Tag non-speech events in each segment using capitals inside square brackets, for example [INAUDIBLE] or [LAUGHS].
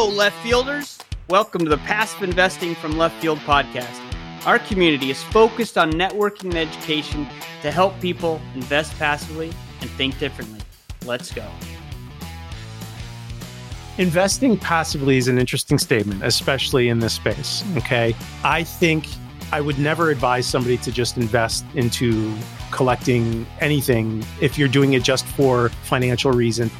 Hello, left fielders. Welcome to the Passive Investing from Left Field podcast. Our community is focused on networking and education to help people invest passively and think differently. Let's go. Investing passively is an interesting statement, especially in this space. Okay. I think I would never advise somebody to just invest into collecting anything if you're doing it just for financial reason.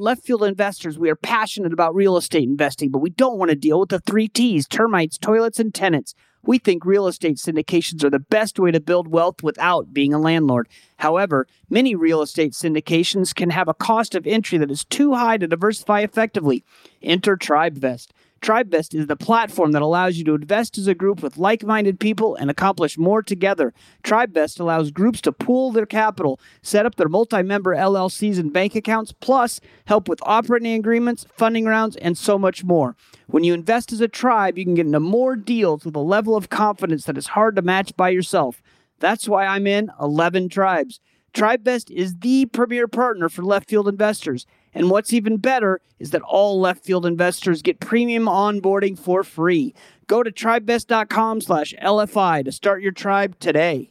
Left Field Investors, we are passionate about real estate investing, but we don't want to deal with the three T's termites, toilets, and tenants. We think real estate syndications are the best way to build wealth without being a landlord. However, many real estate syndications can have a cost of entry that is too high to diversify effectively. Enter TribeVest. TribeVest is the platform that allows you to invest as a group with like minded people and accomplish more together. TribeVest allows groups to pool their capital, set up their multi member LLCs and bank accounts, plus help with operating agreements, funding rounds, and so much more. When you invest as a tribe, you can get into more deals with a level of confidence that is hard to match by yourself. That's why I'm in 11 tribes. TribeVest is the premier partner for left field investors. And what's even better is that all left field investors get premium onboarding for free. Go to tribevest.com slash LFI to start your tribe today.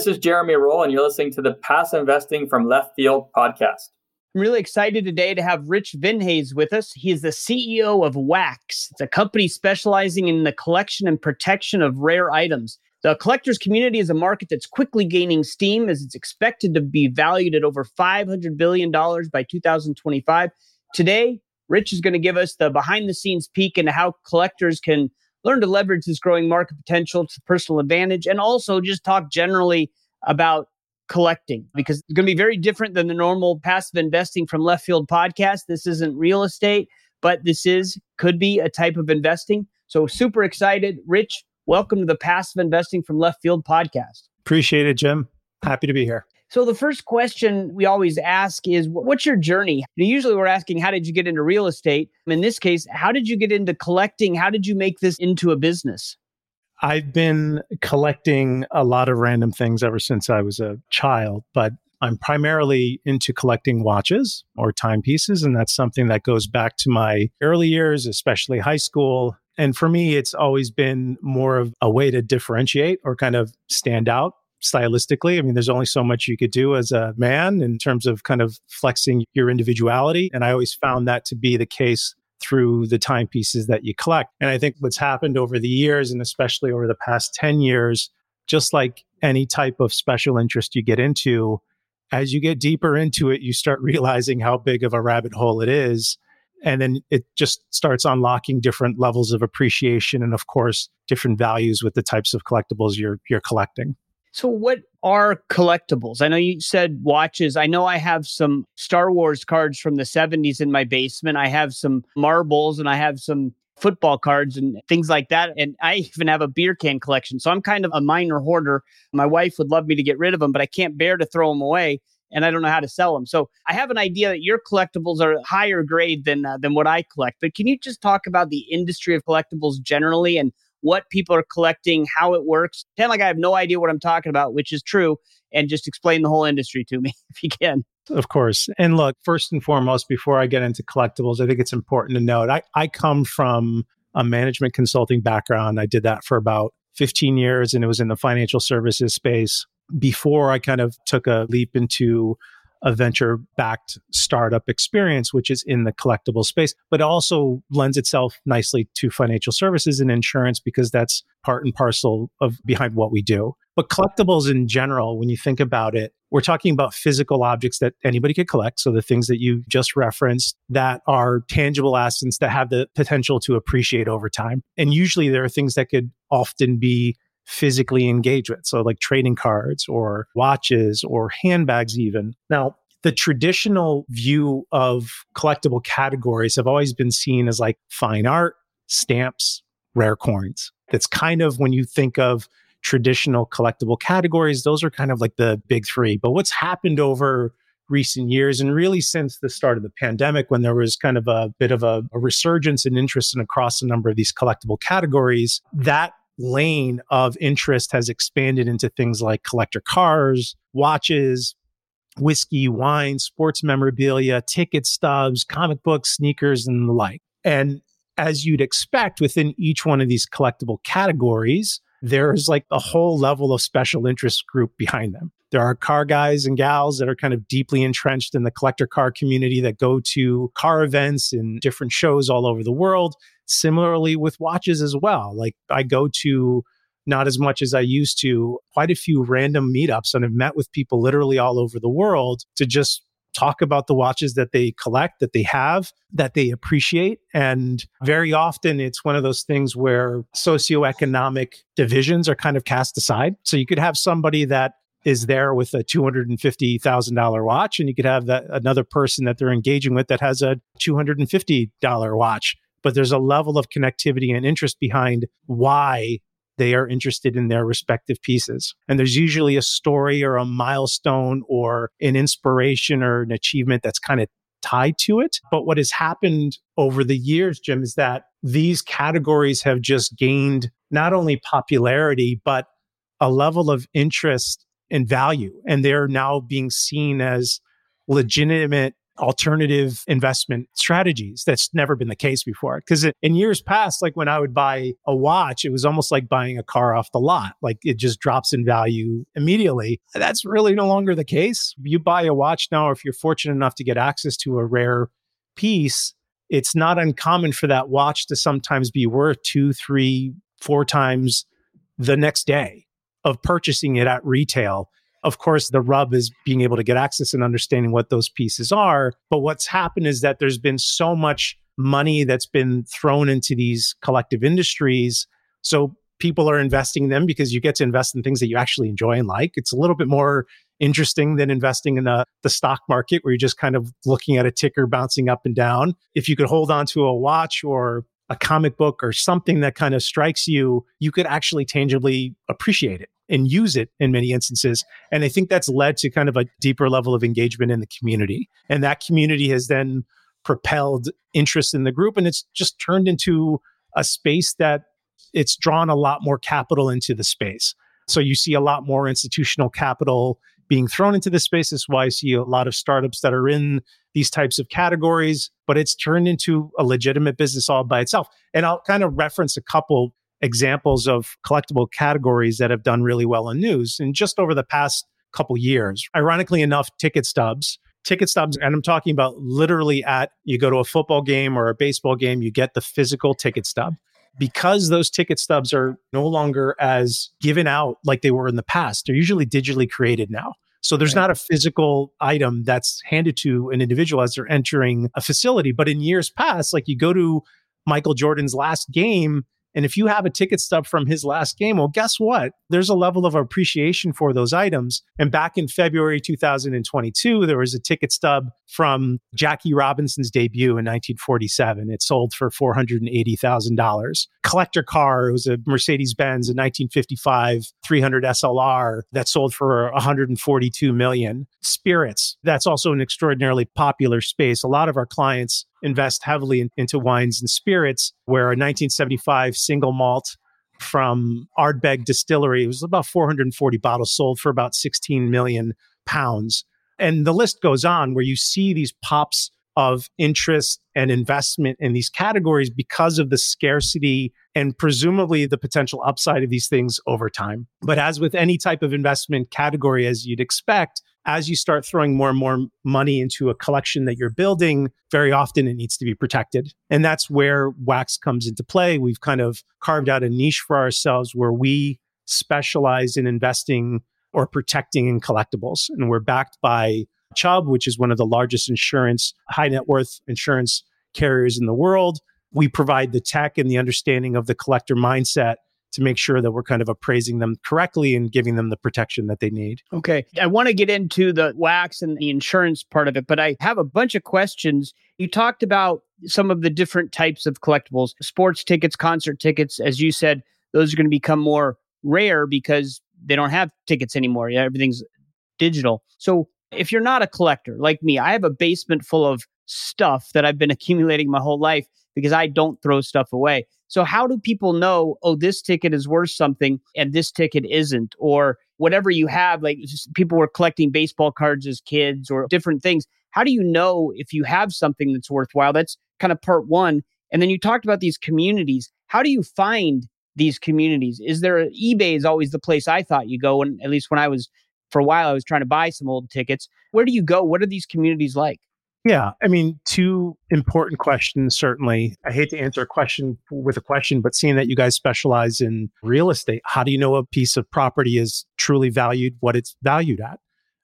This is Jeremy Roll, and you're listening to the Passive Investing from Left Field podcast. I'm really excited today to have Rich Vinhais with us. He is the CEO of Wax. It's a company specializing in the collection and protection of rare items. The collectors community is a market that's quickly gaining steam as it's expected to be valued at over $500 billion by 2025. Today, Rich is going to give us the behind the scenes peek into how collectors can learn to leverage this growing market potential to personal advantage and also just talk generally about collecting because it's going to be very different than the normal passive investing from left field podcast. This isn't real estate, but this is could be a type of investing. So super excited. Rich, welcome to the passive investing from left field podcast. Appreciate it, Jim. Happy to be here. So the first question we always ask is what's your journey? usually we're asking how did you get into real estate? In this case, how did you get into collecting? How did you make this into a business? I've been collecting a lot of random things ever since I was a child, but I'm primarily into collecting watches or timepieces. And that's something that goes back to my early years, especially high school. And for me, it's always been more of a way to differentiate or kind of stand out stylistically. I mean, there's only so much you could do as a man in terms of kind of flexing your individuality. And I always found that to be the case through the timepieces that you collect. And I think what's happened over the years, and especially over the past 10 years, just like any type of special interest you get into, as you get deeper into it, you start [LAUGHS] realizing how big of a rabbit hole it is. And then it just starts unlocking different levels of appreciation and, of course, different values with the types of collectibles you're, you're collecting. So, what are collectibles? I know you said watches. I know I have some Star Wars cards from the 70s in my basement. I have some marbles and I have some football cards and things like that. And I [LAUGHS] even have a beer can collection. So, I'm kind of a minor hoarder. My wife would love me to get rid of them, but I can't bear to throw them away. And I don't know how to sell them. So I have an idea that your collectibles are higher grade than uh, than what I collect. But can you just talk about the industry of collectibles generally and what people are collecting, how it works. Pretend like I have no idea what I'm talking about, which is true, and just explain the whole industry to me [LAUGHS] if you can. Of course. And look, first and foremost, before I get into collectibles, I think it's important to note I, I come from a management consulting background. I did that for about 15 years and it was in the financial services space before I kind of took a leap into a venture backed startup experience, which is in the collectible space, but also lends itself nicely to financial services and insurance because that's part and parcel of behind what we do. But collectibles in general, when you think about it, we're talking about physical objects that anybody could collect. So the things that you just referenced that are tangible assets that have the potential to appreciate over time. And usually there are things that could often be physically engage with. So, like trading cards or watches or handbags, even. Now, the traditional view of collectible categories have always been seen as like fine art, stamps, rare coins. That's kind of when you think of traditional collectible categories, those are kind of like the big three. But what's happened over recent years and really since the start of the pandemic when there was kind of a bit of a, a resurgence in interest in across a number of these collectible categories that lane of interest has expanded into things like collector cars, watches, whiskey, wine, sports memorabilia, ticket stubs, comic books, sneakers, and the like. And as you'd expect within each one of these collectible categories, there's like a whole level of special interest group behind them. There are car guys and gals that are kind of deeply entrenched in the collector car community that go to car events and different shows all over the world. Similarly with watches as well. Like I go to not as much as I used to, quite a few random meetups and I've met with people literally all over the world to just talk about the watches that they collect, that they have, that they appreciate. And very often it's one of those things where socioeconomic divisions are kind of cast aside. So you could have somebody that is there with a $250,000 watch and you could have that another person that they're engaging with that has a $250 watch but there's a level of connectivity and interest behind why they are interested in their respective pieces. And there's usually a story or a milestone or an inspiration or an achievement that's kind of tied to it. But what has happened over the years, Jim, is that these categories have just gained not only popularity, but a level of interest and value. And they're now being seen as legitimate alternative investment strategies. That's never been the case before. Because in years past, like when I would buy a watch, it was almost like buying a car off the lot. Like it just drops in value immediately. That's really no longer the case. You buy a watch now, if you're fortunate enough to get access to a rare piece, it's not uncommon for that watch to sometimes be worth two, three, four times the next day of purchasing it at retail of course, the rub is being able to get access and understanding what those pieces are. But what's happened is that there's been so much money that's been thrown into these collective industries. So people are investing in them because you get to invest in things that you actually enjoy and like. It's a little bit more interesting than investing in the, the stock market where you're just kind of looking at a ticker bouncing up and down. If you could hold on to a watch or a comic book or something that kind of strikes you, you could actually tangibly appreciate it and use it in many instances. And I think that's led to kind of a deeper level of engagement in the community. And that community has then propelled interest in the group. And it's just turned into a space that it's drawn a lot more capital into the space. So you see a lot more institutional capital being thrown into this space. That's why I see a lot of startups that are in these types of categories, but it's turned into a legitimate business all by itself. And I'll kind of reference a couple examples of collectible categories that have done really well in news. And just over the past couple years, ironically enough, ticket stubs. Ticket stubs, and I'm talking about literally at you go to a football game or a baseball game, you get the physical ticket stub. Because those ticket stubs are no longer as given out like they were in the past, they're usually digitally created now. So there's right. not a physical item that's handed to an individual as they're entering a facility. But in years past, like you go to Michael Jordan's last game, and if you have a ticket stub from his last game, well, guess what? There's a level of appreciation for those items. And back in February 2022, there was a ticket stub from Jackie Robinson's debut in 1947. It sold for $480,000. Collector car, it was a Mercedes Benz, a 1955 300 SLR that sold for 142 million. Spirits, that's also an extraordinarily popular space. A lot of our clients invest heavily in, into wines and spirits, where a 1975 single malt from Ardbeg Distillery, was about 440 bottles sold for about 16 million pounds. And the list goes on where you see these pops of interest and investment in these categories because of the scarcity and presumably the potential upside of these things over time. But as with any type of investment category, as you'd expect, as you start throwing more and more money into a collection that you're building, very often it needs to be protected. And that's where Wax comes into play. We've kind of carved out a niche for ourselves where we specialize in investing or protecting in collectibles. And we're backed by Chubb, which is one of the largest insurance, high net worth insurance carriers in the world. We provide the tech and the understanding of the collector mindset to make sure that we're kind of appraising them correctly and giving them the protection that they need. Okay. I want to get into the wax and the insurance part of it, but I have a bunch of questions. You talked about some of the different types of collectibles, sports tickets, concert tickets. As you said, those are going to become more rare because they don't have tickets anymore. Yeah, everything's digital. So if you're not a collector like me, I have a basement full of stuff that I've been [LAUGHS] accumulating my whole life because I don't throw stuff away. So how do people know, oh, this ticket is worth something and this ticket isn't? Or whatever you have, like people were collecting baseball cards as kids or different things. How do you know if you have something that's worthwhile? That's kind of part one. And then you talked about these communities. How do you find these communities? Is there a, eBay is always the place I thought you go, and at least when I was for a while, I was trying to buy some old tickets. Where do you go? What are these communities like? Yeah, I mean, two important questions, certainly. I hate to answer a question with a question, but seeing that you guys specialize in real estate, how do you know a piece of property is truly valued, what it's valued at?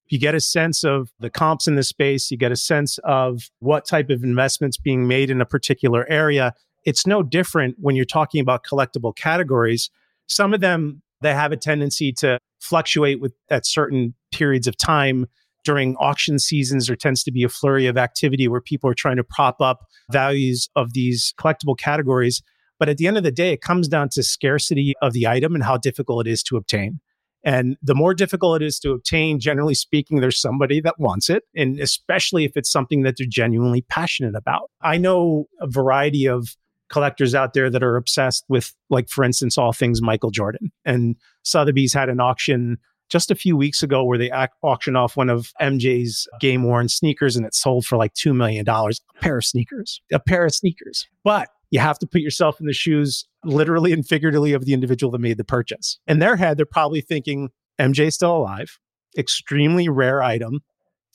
You get a sense of the comps in the space, you get a sense of what type of investments being made in a particular area. It's no different when you're talking about collectible categories. Some of them, they have a tendency to fluctuate with at certain periods of time during auction seasons, there tends to be a flurry of activity where people are trying to prop up values of these collectible categories. But at the end of the day, it comes down to scarcity of the item and how difficult it is to obtain. And the more difficult it is to obtain, generally speaking, there's somebody that wants it. And especially if it's something that they're genuinely passionate about. I know a variety of collectors out there that are obsessed with, like, for instance, all things Michael Jordan. And Sotheby's had an auction just a few weeks ago where they auctioned off one of MJ's game worn sneakers and it sold for like $2 million. A pair of sneakers, a pair of sneakers. But you have to put yourself in the shoes, literally and figuratively, of the individual that made the purchase. In their head, they're probably thinking, MJ's still alive, extremely rare item.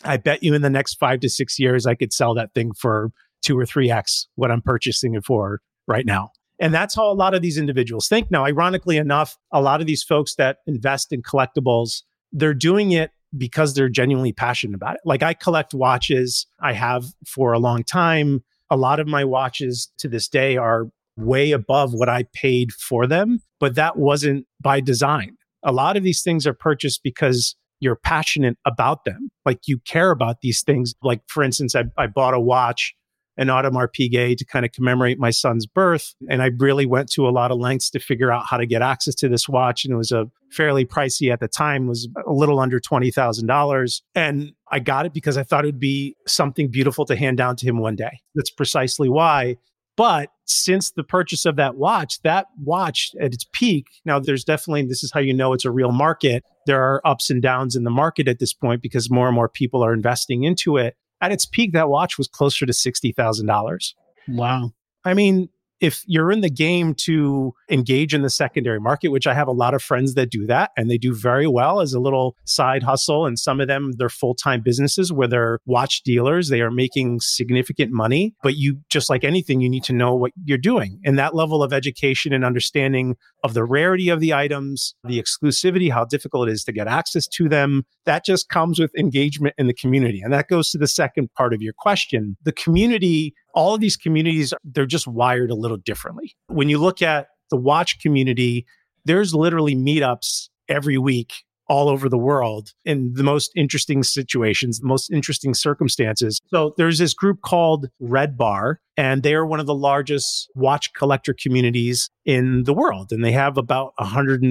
I bet you in the next five to six years, I could sell that thing for two or three X what I'm purchasing it for right now. And that's how a lot of these individuals think. Now, ironically enough, a lot of these folks that invest in collectibles, they're doing it because they're genuinely passionate about it. Like I collect watches, I have for a long time. A lot of my watches to this day are way above what I paid for them, but that wasn't by design. A lot of these things are purchased because you're passionate about them. Like you care about these things. Like, for instance, I, I bought a watch an Audemars Piguet to kind of commemorate my son's birth. And I really went to a lot of lengths to figure out how to get access to this watch. And it was a fairly pricey at the time, was a little under $20,000. And I got it because I thought it would be something beautiful to hand down to him one day. That's precisely why. But since the purchase of that watch, that watch at its peak, now there's definitely, this is how you know it's a real market. There are ups and downs in the market at this point because more and more people are investing into it. At its peak, that watch was closer to $60,000. Wow. I mean, if you're in the game to engage in the secondary market, which I have a lot of friends that do that and they do very well as a little side hustle. And some of them, they're full time businesses where they're watch dealers. They are making significant money. But you, just like anything, you need to know what you're doing. And that level of education and understanding of the rarity of the items, the exclusivity, how difficult it is to get access to them, that just comes with engagement in the community. And that goes to the second part of your question. The community all of these communities, they're just wired a little differently. When you look at the watch community, there's literally meetups every week all over the world in the most interesting situations, the most interesting circumstances. So there's this group called Red Bar, and they are one of the largest watch collector communities in the world. And they have about 100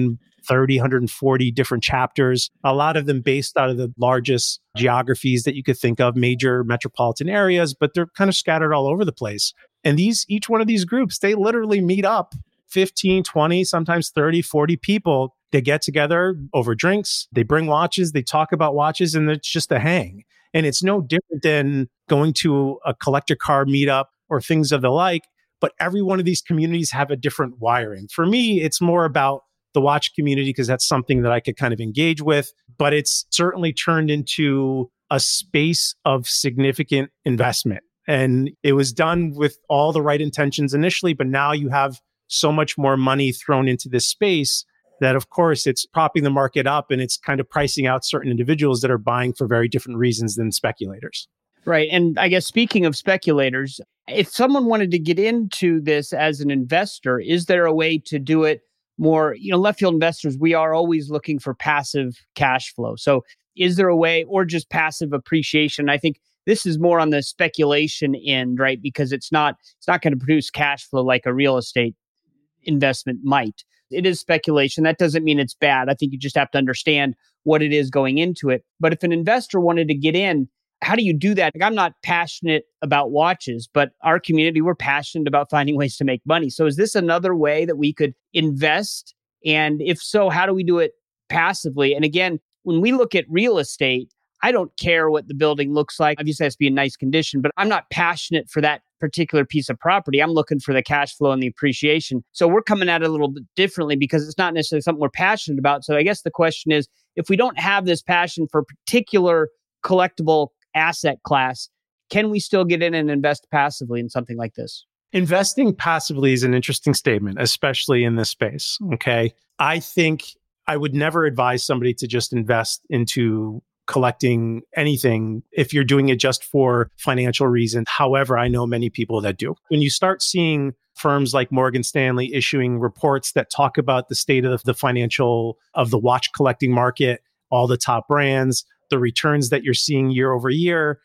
30, 140 different chapters, a lot of them based out of the largest geographies that you could think of, major metropolitan areas, but they're kind of scattered all over the place. And these, each one of these groups, they literally meet up 15, 20, sometimes 30, 40 people. They get together over drinks, they bring watches, they talk about watches, and it's just a hang. And it's no different than going to a collector car meetup or things of the like. But every one of these communities have a different wiring. For me, it's more about the watch community because that's something that I could kind of engage with. But it's certainly turned into a space of significant investment. And it was done with all the right intentions initially, but now you have so much more money thrown into this space that of course it's propping the market up and it's kind of pricing out certain individuals that are buying for very different reasons than speculators. Right. And I guess speaking of speculators, if someone wanted to get into this as an investor, is there a way to do it more? You know, left field investors, we are always looking for passive cash flow. So is there a way or just passive appreciation? I think this is more on the speculation end, right? Because it's not it's not going to produce cash flow like a real estate investment might it is speculation. That doesn't mean it's bad. I think you just have to understand what it is going into it. But if an investor wanted to get in, how do you do that? Like, I'm not passionate about watches, but our community, we're passionate about finding [LAUGHS] ways to make money. So is this another way that we could invest? And if so, how do we do it passively? And again, when we look at real estate, I don't care what the building looks like. Obviously, it has to be in nice condition, but I'm not passionate for that particular piece of property. I'm looking for the cash flow and the appreciation. So we're coming at it a little bit differently because it's not necessarily something we're passionate about. So I guess the question is if we don't have this passion for particular collectible asset class, can we still get in and invest passively in something like this? Investing passively is an interesting statement, especially in this space. Okay. I think I would never advise somebody to just invest into collecting anything if you're doing it just for financial reasons. However, I know many people that do. When you start seeing firms like Morgan Stanley issuing reports that talk about the state of the financial of the watch collecting market, all the top brands, the returns that you're seeing year over year,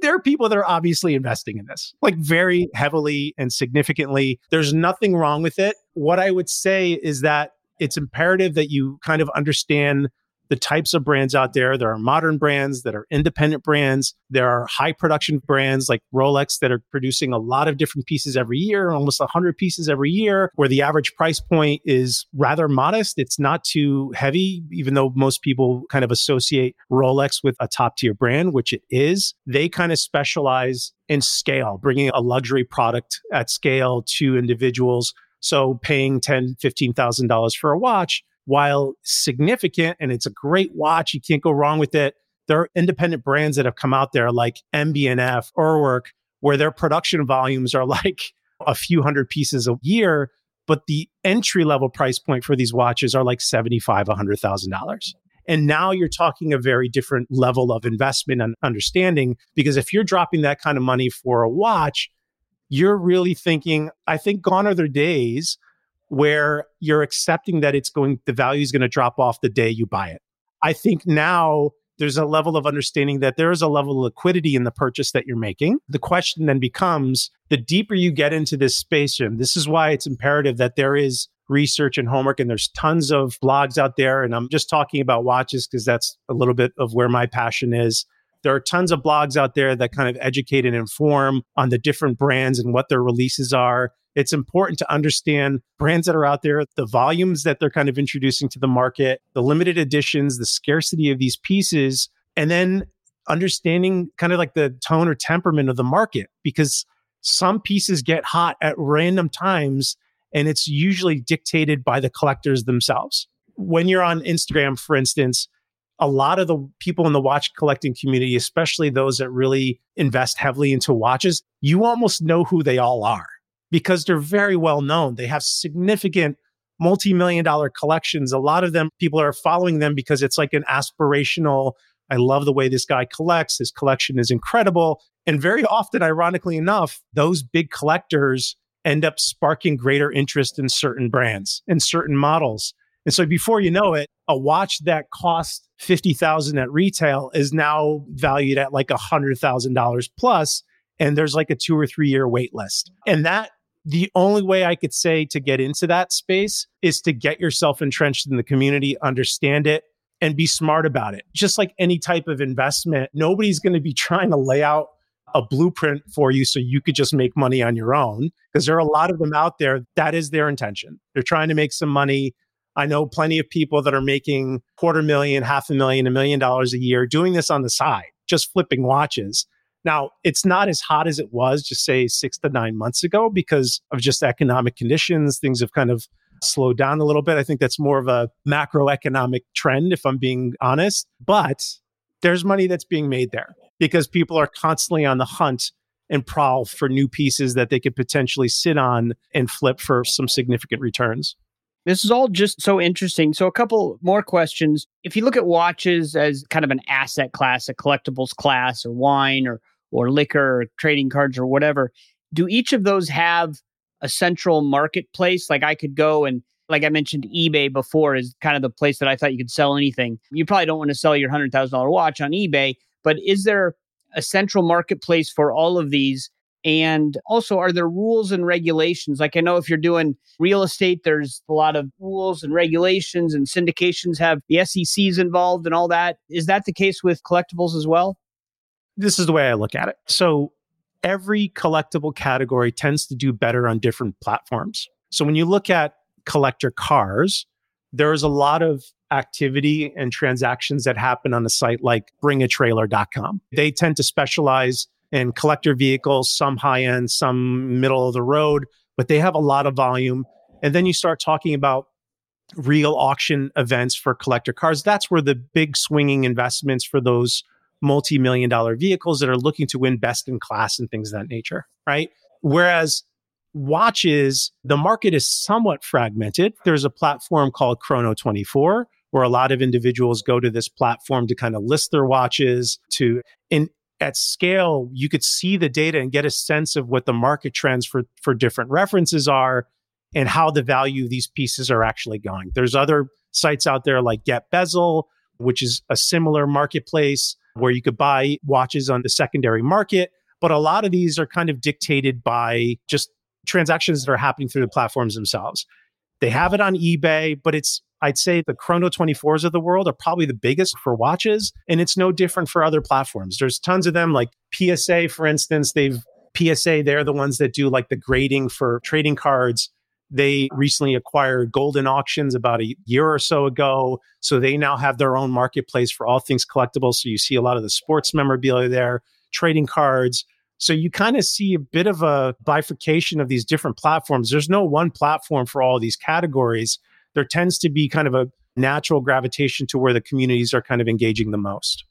there are people that are obviously investing in this, like very heavily and significantly. There's nothing wrong with it. What I would say is that it's imperative that you kind of understand the types of brands out there. There are modern brands that are independent brands. There are high production brands like Rolex that are producing a lot of different pieces every year, almost 100 pieces every year, where the average price point is rather modest. It's not too heavy, even though most people kind of associate Rolex with a top tier brand, which it is. They kind of specialize in scale, bringing a luxury product at scale to individuals. So paying $10,000, $15,000 for a watch while significant and it's a great watch, you can't go wrong with it. There are independent brands that have come out there like MB&F, Urwerk, where their production volumes are [LAUGHS] like a few hundred pieces a year, but the entry level price point for these watches are like $75, $100,000. And now you're talking a very different level of investment and understanding because if you're dropping that kind of money for a watch, you're really thinking, I think gone are the days where you're accepting that it's going, the value is going to drop off the day you buy it. I think now there's a level of understanding that there is a level of liquidity in the purchase that you're making. The question then becomes the deeper you get into this space, Jim, this is why it's imperative that there is research and homework and there's tons of blogs out there. And I'm just talking about watches because that's a little bit of where my passion is. There are tons of blogs out there that kind of educate and inform on the different brands and what their releases are. It's important to understand brands that are out there, the volumes that they're kind of introducing to the market, the limited editions, the scarcity of these pieces, and then understanding kind of like the tone or temperament of the market because some pieces get hot at random times and it's usually dictated by the collectors themselves. When you're on Instagram, for instance, a lot of the people in the watch collecting community, especially those that really invest heavily into watches, you almost know who they all are because they're very well known. They have significant multi million dollar collections. A lot of them, people are following them because it's like an aspirational. I love the way this guy collects. His collection is incredible. And very often, ironically enough, those big collectors end up sparking greater interest in certain brands and certain models. And so before you know it, a watch that cost 50,000 at retail is now valued at like $100,000 plus and there's like a 2 or 3 year wait list. And that the only way I could say to get into that space is to get yourself entrenched in the community, understand it, and be smart about it. Just like any type of investment, nobody's going to be [LAUGHS] trying to lay out a blueprint for you so you could just make money on your own because there are a lot of them out there that is their intention. They're trying to make some money. I know plenty of people that are making quarter million, half a million, a million dollars a year doing this on the side, just flipping watches. Now, it's not as hot as it was just say six to nine months ago because of just economic conditions. Things have kind of slowed down a little bit. I think that's more of a macroeconomic trend, if I'm being honest. But there's money that's being made there because people are constantly on the hunt and prowl for new pieces that they could potentially sit on and flip for some significant returns. This is all just so interesting. So, a couple more questions. If you look at watches as kind of an asset class, a collectibles class, or wine, or or liquor, or trading cards, or whatever, do each of those have a central marketplace? Like I could go and, like I mentioned, eBay before is kind of the place that I thought you could sell anything. You probably don't want to sell your hundred thousand dollar watch on eBay, but is there a central marketplace for all of these and also, are there rules and regulations? Like, I know if you're doing real estate, there's a lot of rules and regulations, and syndications have the SECs involved and all that. Is that the case with collectibles as well? This is the way I look at it. So, every collectible category tends to do better on different platforms. So, when you look at collector cars, there's a lot of activity and transactions that happen on a site like bringatrailer.com. They tend to specialize in collector vehicles, some high end, some middle of the road, but they have a lot of volume. And then you start talking about real auction events for collector cars. That's where the big swinging investments for those multi million dollar vehicles that are looking to win best in class and things of that nature, right? Whereas watches, the market is somewhat fragmented. There's a platform called Chrono 24 where a lot of individuals go to this platform to kind of list their watches to and at scale, you could see the data and get a sense of what the market trends for, for different references are and how the value of these pieces are actually going. There's other sites out there like Get Bezel, which is a similar marketplace where you could buy watches on the secondary market. But a lot of these are kind of dictated by just transactions that are happening through the platforms themselves. They have it on eBay, but it's I'd say the Chrono 24s of the world are probably the biggest for watches, and it's no different for other platforms. There's tons of them, like PSA, for instance. They've PSA, they're the ones that do like the grading for trading cards. They recently acquired Goldin Auctions about a year or so ago. So they now have their own marketplace for all things collectibles. So you see a lot of the sports memorabilia there, trading cards. So you kind of see a bit of a bifurcation of these different platforms. There's no one platform for all these categories there tends to be kind of a natural gravitation to where the communities are kind of engaging the most.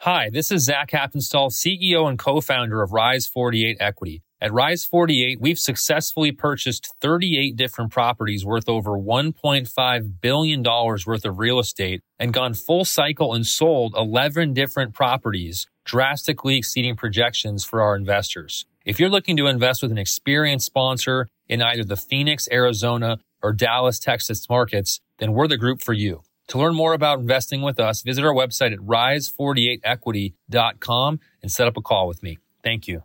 Hi, this is Zach Haptonstall, CEO and co-founder of Rise 48 Equity. At Rise 48, we've successfully purchased 38 different properties worth over $1.5 billion worth of real estate and gone full cycle and sold 11 different properties, drastically exceeding projections for our investors. If you're looking to invest with an experienced sponsor in either the Phoenix, Arizona, or Dallas, Texas markets, then we're the group for you. To learn more about investing with us, visit our website at rise48equity.com and set up a call with me. Thank you.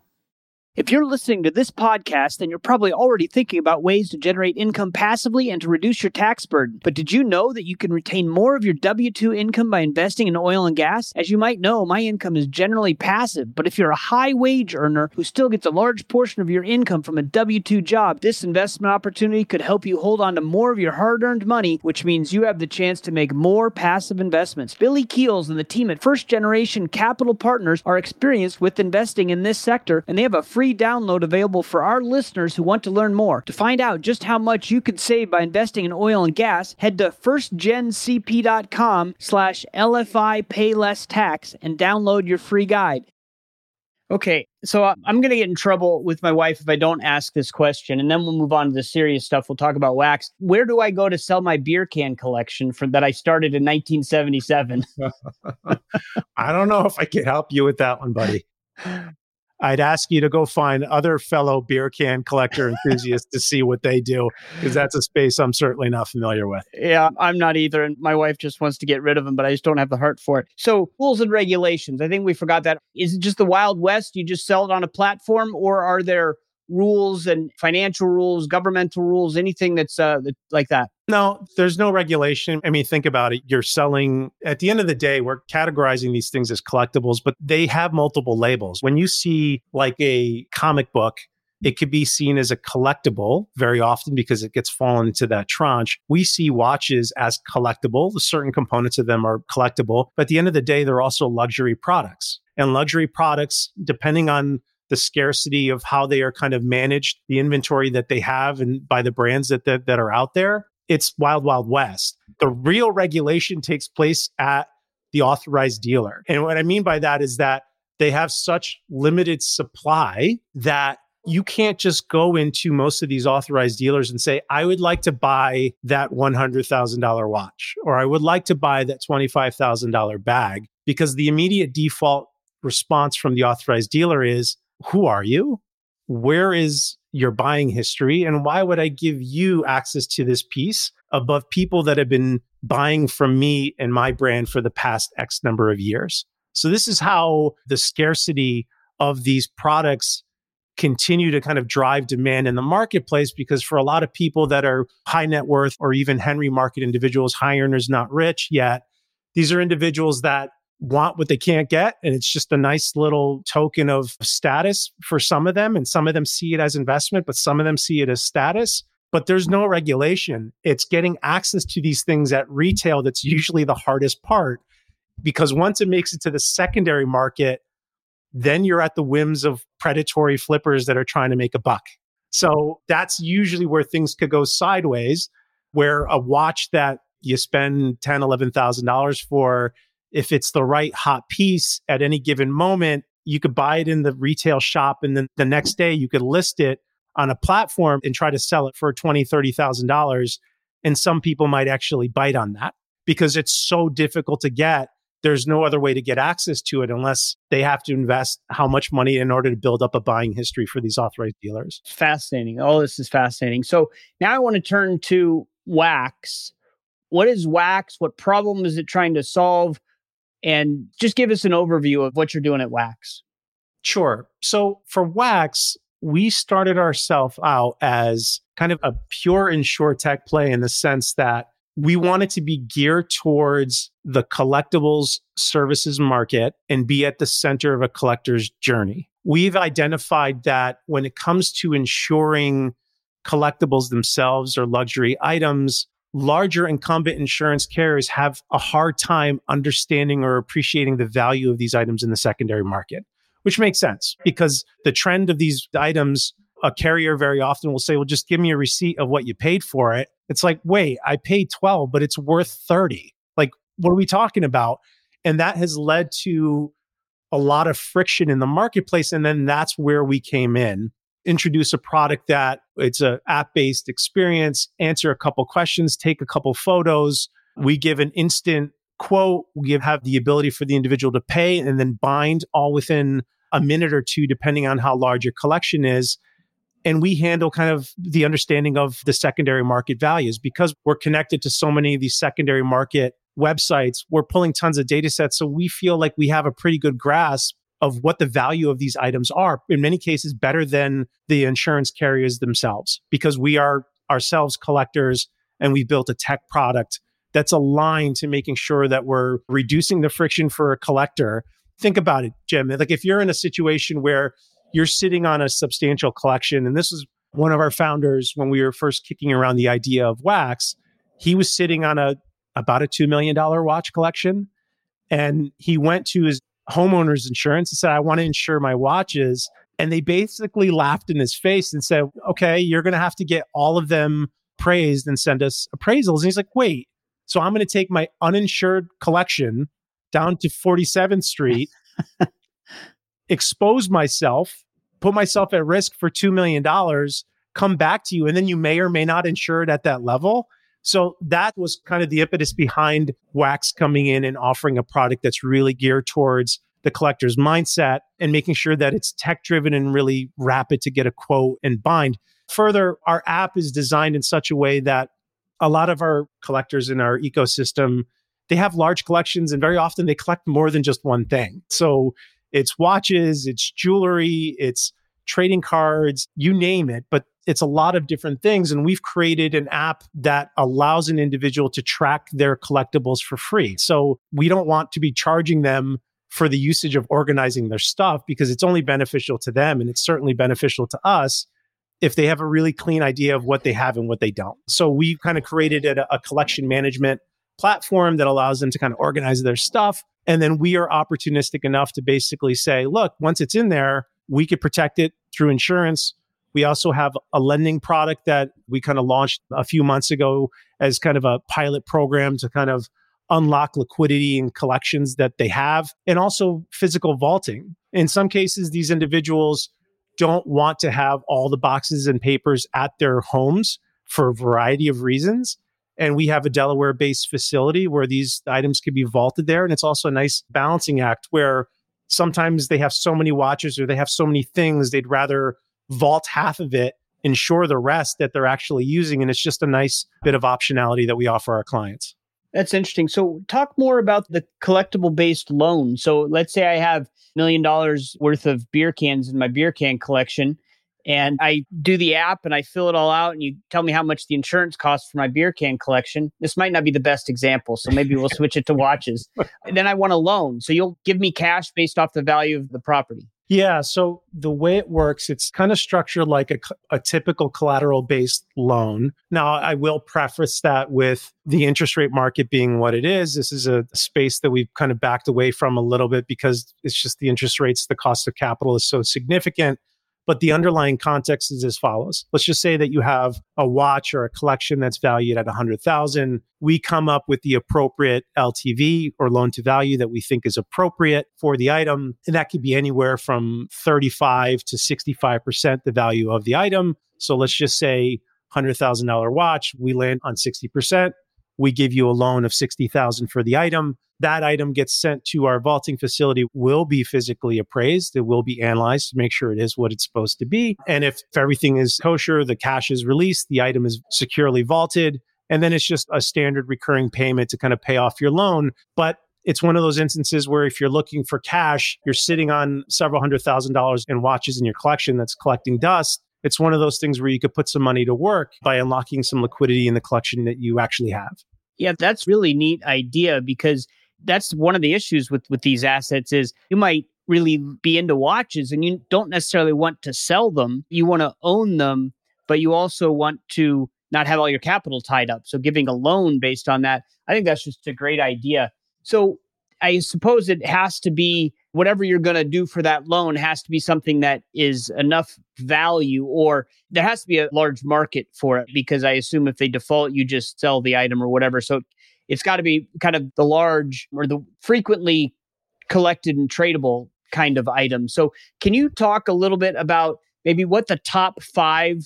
If you're listening to this podcast, then you're probably already thinking about ways to generate income passively and to reduce your tax burden. But did you know that you can retain more of your W 2 income by investing in oil and gas? As you might know, my income is generally passive, but if you're a high wage earner who still gets a large portion of your income from a W 2 job, this investment opportunity could help you hold on to more of your hard earned money, which means you have the chance to make more passive investments. Billy Keels and the team at First Generation Capital Partners are experienced with investing in this sector, and they have a free free download available for our listeners who want to learn more. To find out just how much you could save by investing in oil and gas, head to firstgencp.com slash LFI pay less tax and download your free guide. Okay, so I'm going to get in trouble with my wife if I don't ask this question, and then we'll move on to the serious stuff. We'll talk about wax. Where do I go to sell my beer can collection from that I started in 1977? [LAUGHS] I don't know if I can help you with that one, buddy. [LAUGHS] I'd ask you to go find other fellow beer can collector [LAUGHS] enthusiasts to see what they do, because that's a space I'm certainly not familiar with. Yeah, I'm not either. And my wife just wants to get rid of them, but I just don't have the heart for it. So, rules and regulations. I think we forgot that. Is it just the Wild West? You just sell it on a platform, or are there rules and financial rules, governmental rules, anything that's uh, like that? No, there's no regulation. I mean, think about it. You're selling, at the end of the day, we're categorizing these things as collectibles, but they have multiple labels. When you see like a comic book, it could be seen as a collectible very often because it gets fallen into that tranche. We see watches as collectible. Certain components of them are collectible, but at the end of the day, they're also luxury products. And luxury products, depending on the scarcity of how they are kind of managed, the inventory that they have and by the brands that, that, that are out there, it's wild, wild west. The real regulation takes place at the authorized dealer. And what I mean by that is that they have such limited supply that you can't just go into most of these authorized dealers and say, I would like to buy that $100,000 watch, or I would like to buy that $25,000 bag, because the immediate default response from the authorized dealer is, Who are you? Where is your buying history? And why would I give you access to this piece above people that have been buying from me and my brand for the past X number of years? So, this is how the scarcity of these products continue to kind of drive demand in the marketplace because for a lot of people that are high net worth or even Henry market individuals, high earners, not rich yet, these are individuals that want what they can't get. And it's just a nice little token of status for some of them. And some of them see it as investment, but some of them see it as status. But there's no regulation. It's getting access to these things at retail that's usually the hardest part because once it makes it to the secondary market, then you're at the whims of predatory flippers that are trying to make a buck. So that's usually where things could go sideways, where a watch that you spend ten, eleven thousand dollars for, if it's the right hot piece at any given moment, you could buy it in the retail shop and then the next day you could list it on a platform and try to sell it for twenty, thirty thousand dollars. And some people might actually bite on that because it's so difficult to get there's no other way to get access to it unless they have to invest how much money in order to build up a buying history for these authorized dealers. Fascinating. All this is fascinating. So now I want to turn to Wax. What is Wax? What problem is it trying to solve? And just give us an overview of what you're doing at Wax. Sure. So for Wax, we started ourselves out as kind of a pure insurtech play in the sense that we wanted to be geared towards the collectibles services market and be at the center of a collector's journey. We've identified that when it comes to insuring collectibles themselves or luxury items, larger incumbent insurance carriers have a hard time understanding or appreciating the value of these items in the secondary market, which makes sense because the trend of these items a carrier very often will say, well, just give me a receipt of what you paid for it. It's like, wait, I paid 12, but it's worth 30. Like, what are we talking about? And that has led to a lot of friction in the marketplace. And then that's where we came in, introduce a product that it's an app based experience, answer a couple questions, take a couple photos. We give an instant quote. We have the ability for the individual to pay and then bind all within a minute or two, depending on how large your collection is and we handle kind of the understanding of the secondary market values because we're connected to so many of these secondary market websites we're pulling tons of data sets so we feel like we have a pretty good grasp of what the value of these items are in many cases better than the insurance carriers themselves because we are ourselves collectors and we've built a tech product that's aligned to making sure that we're reducing the friction for a collector think about it jim like if you're in a situation where you're sitting on a substantial collection. And this is one of our founders when we were first kicking around the idea of wax. He was sitting on a about a $2 million watch collection. And he went to his homeowner's insurance and said, I want to insure my watches. And they basically laughed in his face and said, Okay, you're going to have to get all of them praised and send us appraisals. And he's like, Wait, so I'm going to take my uninsured collection down to 47th Street [LAUGHS] expose myself, put myself at risk for $2 million, come back to you, and then you may or may not insure it at that level. So that was kind of the impetus behind Wax coming in and offering a product that's really geared towards the collector's mindset and making sure that it's tech driven and really rapid to get a quote and bind. Further, our app is designed in such a way that a lot of our collectors in our ecosystem they have large collections and very often they collect more than just one thing. So it's watches, it's jewelry, it's trading cards, you name it, but it's a lot of different things. And we've created an app that allows an individual to track their collectibles for free. So we don't want to be charging them for the usage of organizing their stuff because it's only beneficial to them and it's certainly beneficial to us if they have a really clean idea of what they have and what they don't. So we've kind of created a, a collection management platform that allows them to kind of organize their stuff and then we are opportunistic enough to basically say, look, once it's in there, we could protect it through insurance. We also have a lending product that we kind of launched a few months ago as kind of a pilot program to kind of unlock liquidity and collections that they have, and also physical vaulting. In some cases, these individuals don't want to have all the boxes and papers at their homes for a variety of reasons. And we have a Delaware based facility where these items can be vaulted there. And it's also a nice balancing act where sometimes they have so many watches or they have so many things, they'd rather vault half of it, ensure the rest that they're actually using. And it's just a nice bit of optionality that we offer our clients. That's interesting. So, talk more about the collectible based loan. So, let's say I have million dollars worth of beer cans in my beer can collection, and I do the app and I fill it all out, and you tell me how much the insurance costs for my beer can collection. This might not be the best example, so maybe we'll [LAUGHS] switch it to watches. And then I want a loan. So, you'll give me cash based off the value of the property. Yeah. So the way it works, it's kind of structured like a, a typical collateral based loan. Now, I will preface that with the interest rate market being what it is. This is a space that we've kind of backed away from a little bit because it's just the interest rates, the cost of capital is so significant. But the underlying context is as follows. Let's just say that you have a watch or a collection that's valued at 100,000. We come up with the appropriate LTV or loan to value that we think is appropriate for the item. And that could be anywhere from 35 to 65% the value of the item. So let's just say $100,000 watch, we land on 60%. We give you a loan of 60,000 for the item. That item gets sent to our vaulting facility will be physically appraised. It will be analyzed to make sure it is what it's supposed to be. And if, if everything is kosher the cash is released the item is securely vaulted and then it's just a standard recurring payment to kind of pay off your loan. But it's one of those instances where if you're looking for cash you're sitting on several hundred thousand dollars in watches in your collection that's collecting dust. It's one of those things where you could put some money to work by unlocking some liquidity in the collection that you actually have yeah, that's really neat idea because that's one of the issues with with these assets is you might really be into watches and you don't necessarily want to sell them. You want to own them, but you also want to not have all your capital tied up. So giving a loan based on that, I think that's just a great idea. So I suppose it has to be whatever you're going to do for that loan has to be something that is enough value or there has to be a large market for it because I assume if they default you just sell the item or whatever. So it's got to be kind of the large or the frequently collected and tradable kind of item. So, can you talk a little bit about maybe what the top five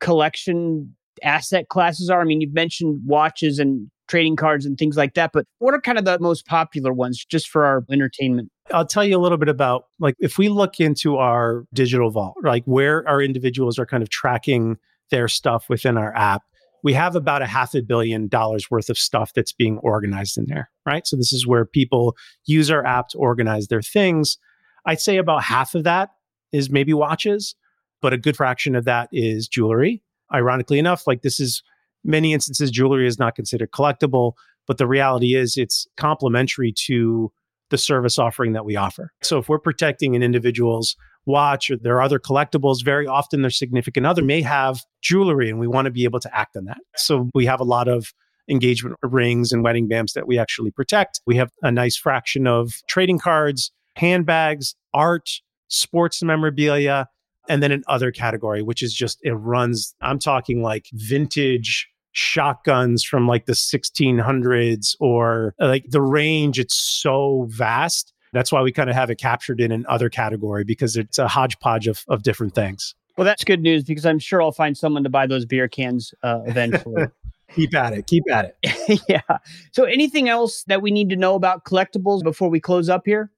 collection asset classes are? I mean, you've mentioned watches and trading cards and things like that, but what are kind of the most popular ones just for our entertainment? I'll tell you a little bit about like if we look into our digital vault, like where our individuals are kind of tracking their stuff within our app we have about a half a billion dollars worth of stuff that's being organized in there, right? So this is where people use our app to organize their things. I'd say about half of that is maybe watches, but a good fraction of that is jewelry. Ironically enough, like this is many instances, jewelry is not considered collectible, but the reality is it's complementary to the service offering that we offer. So if we're protecting an individual's watch or their other collectibles, very often their significant other may have jewelry and we want to be able to act on that. So we have a lot of engagement rings and wedding bands that we actually protect. We have a nice fraction of trading cards, handbags, art, sports memorabilia, and then an other category, which is just it runs, I'm talking like vintage shotguns from like the 1600s or like the range, it's so vast that's why we kind of have it captured in an other category because it's a hodgepodge of, of different things. Well, that's good news because I'm sure I'll find someone to buy those beer cans uh, eventually. [LAUGHS] keep at it. Keep at it. [LAUGHS] yeah. So, anything else that we need to know about collectibles before we close up here?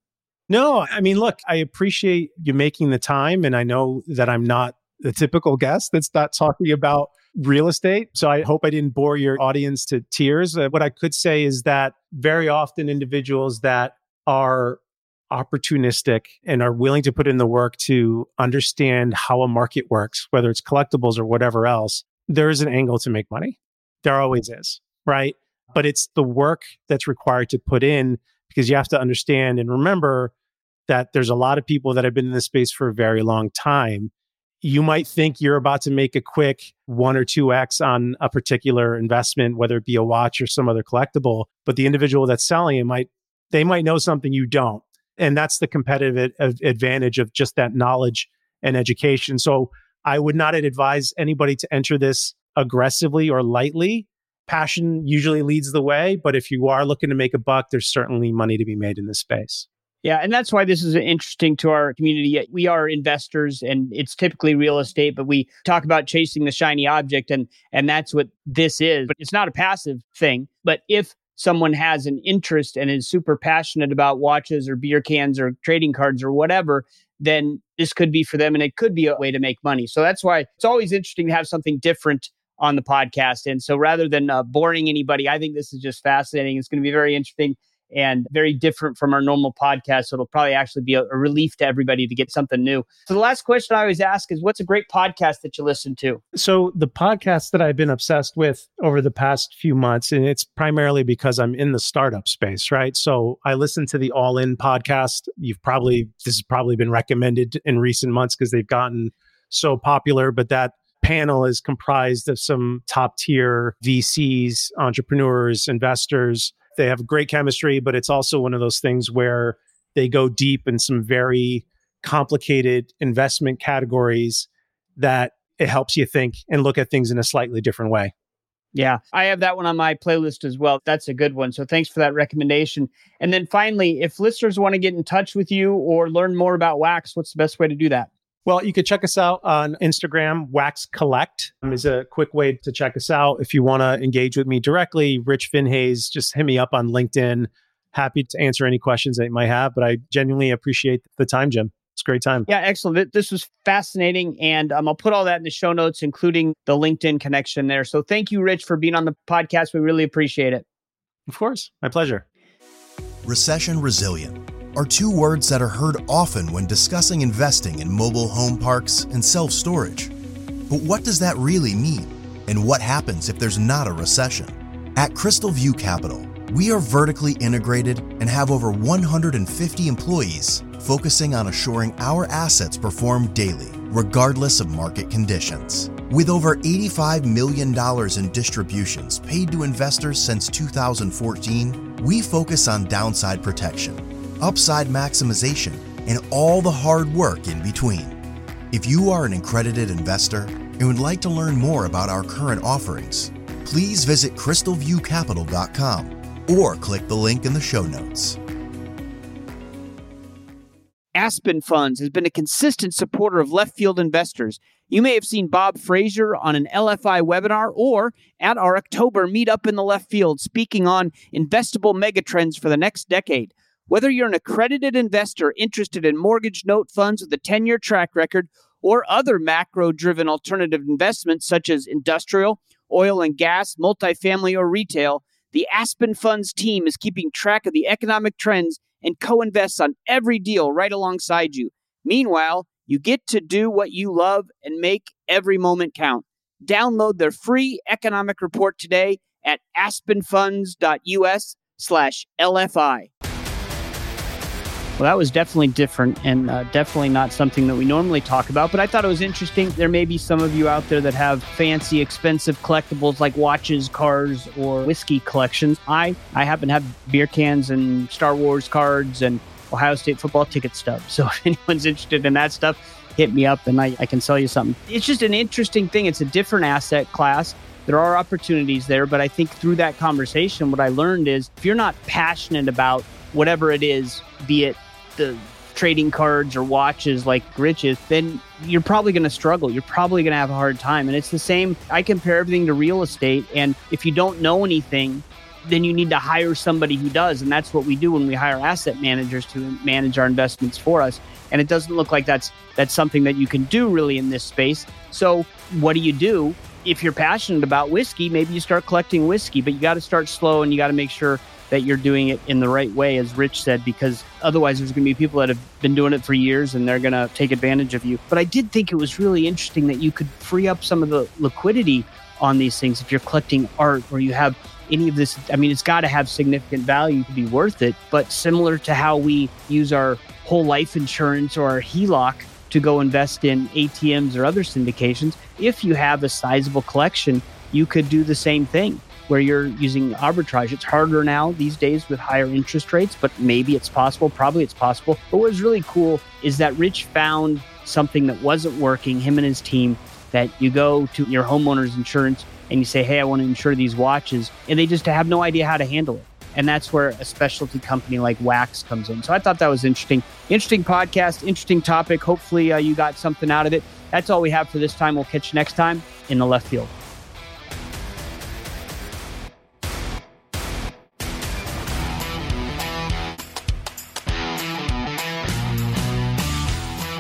No, I mean, look, I appreciate you making the time. And I know that I'm not the typical guest that's not talking about real estate. So I hope I didn't bore your audience to tears. Uh, what I could say is that very often individuals that are opportunistic and are willing to put in the work to understand how a market works, whether it's collectibles or whatever else, there is an angle to make money. There always is, right? But it's the work that's required to put in because you have to understand and remember that there's a lot of people that have been in this space for a very long time. You might think you're about to make a quick one or two X on a particular investment, whether it be a watch or some other collectible, but the individual that's selling it might they might know something you don't. And that's the competitive advantage of just that knowledge and education. So I would not advise anybody to enter this aggressively or lightly. passion usually leads the way. But if you are looking to make a buck, there's certainly money to be made in this space. Yeah, and that's why this is interesting to our community. We are investors and it's typically real estate, but we talk about chasing the shiny object and and that's what this is. But it's not a passive thing. But if someone has an interest and is super passionate about watches or beer cans or trading cards or whatever, then this could be for them and it could be a way to make money. So that's why it's always interesting to have something different on the podcast. And so rather than uh, boring anybody, I think this is just fascinating. It's going to be very interesting and very different from our normal podcast. So it'll probably actually be a, a, relief to everybody to get something new. So the last question I always ask is what's a great podcast that you listen to? So the podcast that I've been obsessed with over the past few months, and it's primarily because I'm in the startup space, right? So I listen to the All In podcast. You've probably, this has probably been recommended in recent months because they've gotten so popular, but that panel is comprised of some top tier VCs, entrepreneurs, investors they have great chemistry, but it's also one of those things where they go deep in some very complicated investment categories that it helps you think and look at things in a slightly different way. Yeah, I have that one on my playlist as well. That's a good one. So thanks for that recommendation. And then finally, if listeners want to get in touch with you or learn more about Wax, what's the best way to do that? Well, you can check us out on Instagram. Wax Collect is a quick way to check us out. If you want to engage with me directly, Rich Vinhais, just hit me up on LinkedIn. Happy to answer any questions that you might have, but I genuinely appreciate the time, Jim. It's a great time. Yeah, excellent. This was fascinating. And um, I'll put all that in the show notes, including the LinkedIn connection there. So thank you, Rich, for being on the podcast. We really appreciate it. Of course. My pleasure. Recession resilient are two words that are heard often when discussing investing in mobile home parks and self storage. But what does that really mean? And what happens if there's not a recession? At Crystal View Capital, we are vertically integrated and have over 150 employees focusing on assuring our assets perform daily, regardless of market conditions. With over $85 million in distributions paid to investors since 2014, we focus on downside protection upside maximization, and all the hard work in between. If you are an accredited investor and would like to learn more about our current offerings, please visit crystalviewcapital.com or click the link in the show notes. Aspen Funds has been a consistent supporter of left field investors. You may have seen Bob Fraser on an LFI webinar or at our October meetup in the left field speaking on investable megatrends for the next decade. Whether you're an accredited investor interested in mortgage note funds with a 10 year track record or other macro driven alternative investments such as industrial, oil and gas, multifamily, or retail, the Aspen Funds team is keeping track of the economic trends and co invests on every deal right alongside you. Meanwhile, you get to do what you love and make every moment count. Download their free economic report today at aspenfunds.us slash LFI. Well, that was definitely different and uh, definitely not something that we normally talk about, but I thought it was interesting. There may be some of you out there that have fancy, expensive collectibles like watches, cars, or whiskey collections. I, I happen to have beer cans and Star Wars cards and Ohio State football ticket stubs. So [LAUGHS] if anyone's interested in that stuff, hit me up and I, I can sell you something. It's just an interesting thing. It's a different asset class. There are opportunities there, but I think through that conversation, what I learned is if you're not passionate about whatever it is, be it trading cards or watches like Rich is, then you're probably going to struggle. You're probably going to have a hard time. And it's the same. I compare everything to real estate. And if you don't know anything, then you need to hire somebody who does. And that's what we do when we hire asset managers to manage our investments for us. And it doesn't look like that's that's something that you can do really in this space. So what do you do? If you're passionate about whiskey, maybe you start collecting whiskey, but you got to start slow and you got to make sure that you're doing it in the right way, as Rich said, because otherwise there's going to be people that have been doing it for years and they're going to take advantage of you. But I did think it was really interesting that you could free up some of the liquidity on these things if you're collecting art or you have any of this. I mean, it's got to have significant value to be worth it. But similar to how we use our whole life insurance or our HELOC to go invest in ATMs or other syndications, if you have a sizable collection, you could do the same thing where you're using arbitrage. It's harder now these days with higher interest rates, but maybe it's possible. Probably it's possible. But what was really cool is that Rich found something that wasn't working, him and his team, that you go to your homeowner's insurance and you say, hey, I want to insure these watches, and they just have no idea how to handle it. And that's where a specialty company like Wax comes in. So I thought that was interesting. Interesting podcast, interesting topic. Hopefully, uh, you got something out of it. That's all we have for this time. We'll catch you next time in the left field.